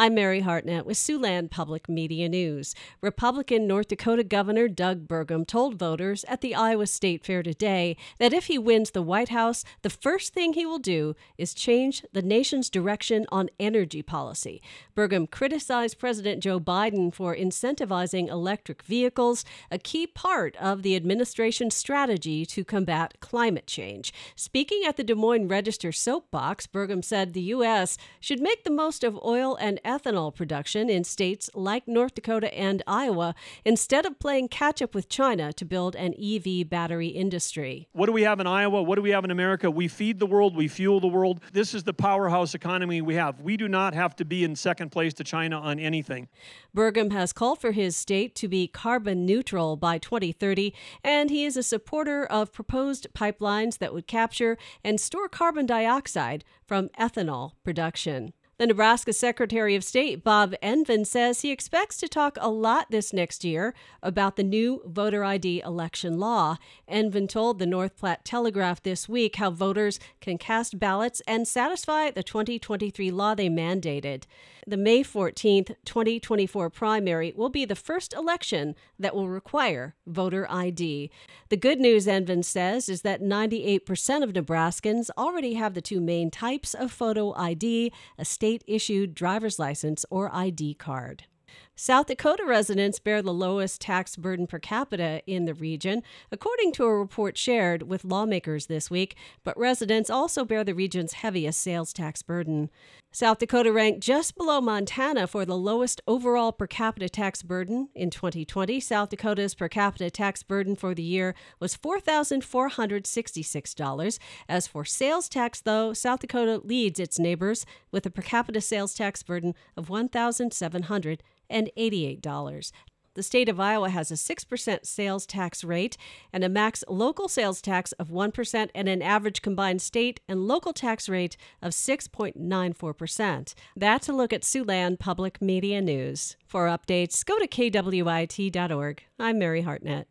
I'm Mary Hartnett with Siouxland Public Media News. Republican North Dakota Governor Doug Burgum told voters at the Iowa State Fair today that if he wins the White House, the first thing he will do is change the nation's direction on energy policy. Burgum criticized President Joe Biden for incentivizing electric vehicles, a key part of the administration's strategy to combat climate change. Speaking at the Des Moines Register soapbox, Burgum said the U.S. should make the most of oil and ethanol production in states like North Dakota and Iowa instead of playing catch up with China to build an EV battery industry. What do we have in Iowa? What do we have in America? We feed the world, we fuel the world. This is the powerhouse economy we have. We do not have to be in second place to China on anything. Burgum has called for his state to be carbon neutral by 2030, and he is a supporter of proposed pipelines that would capture and store carbon dioxide from ethanol production. The Nebraska Secretary of State, Bob Evnen, says he expects to talk a lot this next year about the new voter ID election law. Evnen told the North Platte Telegraph this week how voters can cast ballots and satisfy the 2023 law they mandated. The May 14th, 2024 primary will be the first election that will require voter ID. The good news, Evnen says, is that 98% of Nebraskans already have the two main types of photo ID a state issued driver's license or ID card. South Dakota residents bear the lowest tax burden per capita in the region, according to a report shared with lawmakers this week, but residents also bear the region's heaviest sales tax burden. South Dakota ranked just below Montana for the lowest overall per capita tax burden. In 2020, South Dakota's per capita tax burden for the year was $4,466. As for sales tax, though, South Dakota leads its neighbors with a per capita sales tax burden of 1,700 and $88. The state of Iowa has a 6% sales tax rate and a max local sales tax of 1% and an average combined state and local tax rate of 6.94%. That's a look at Siouxland Public Media News. For updates, go to kwit.org. I'm Mary Hartnett.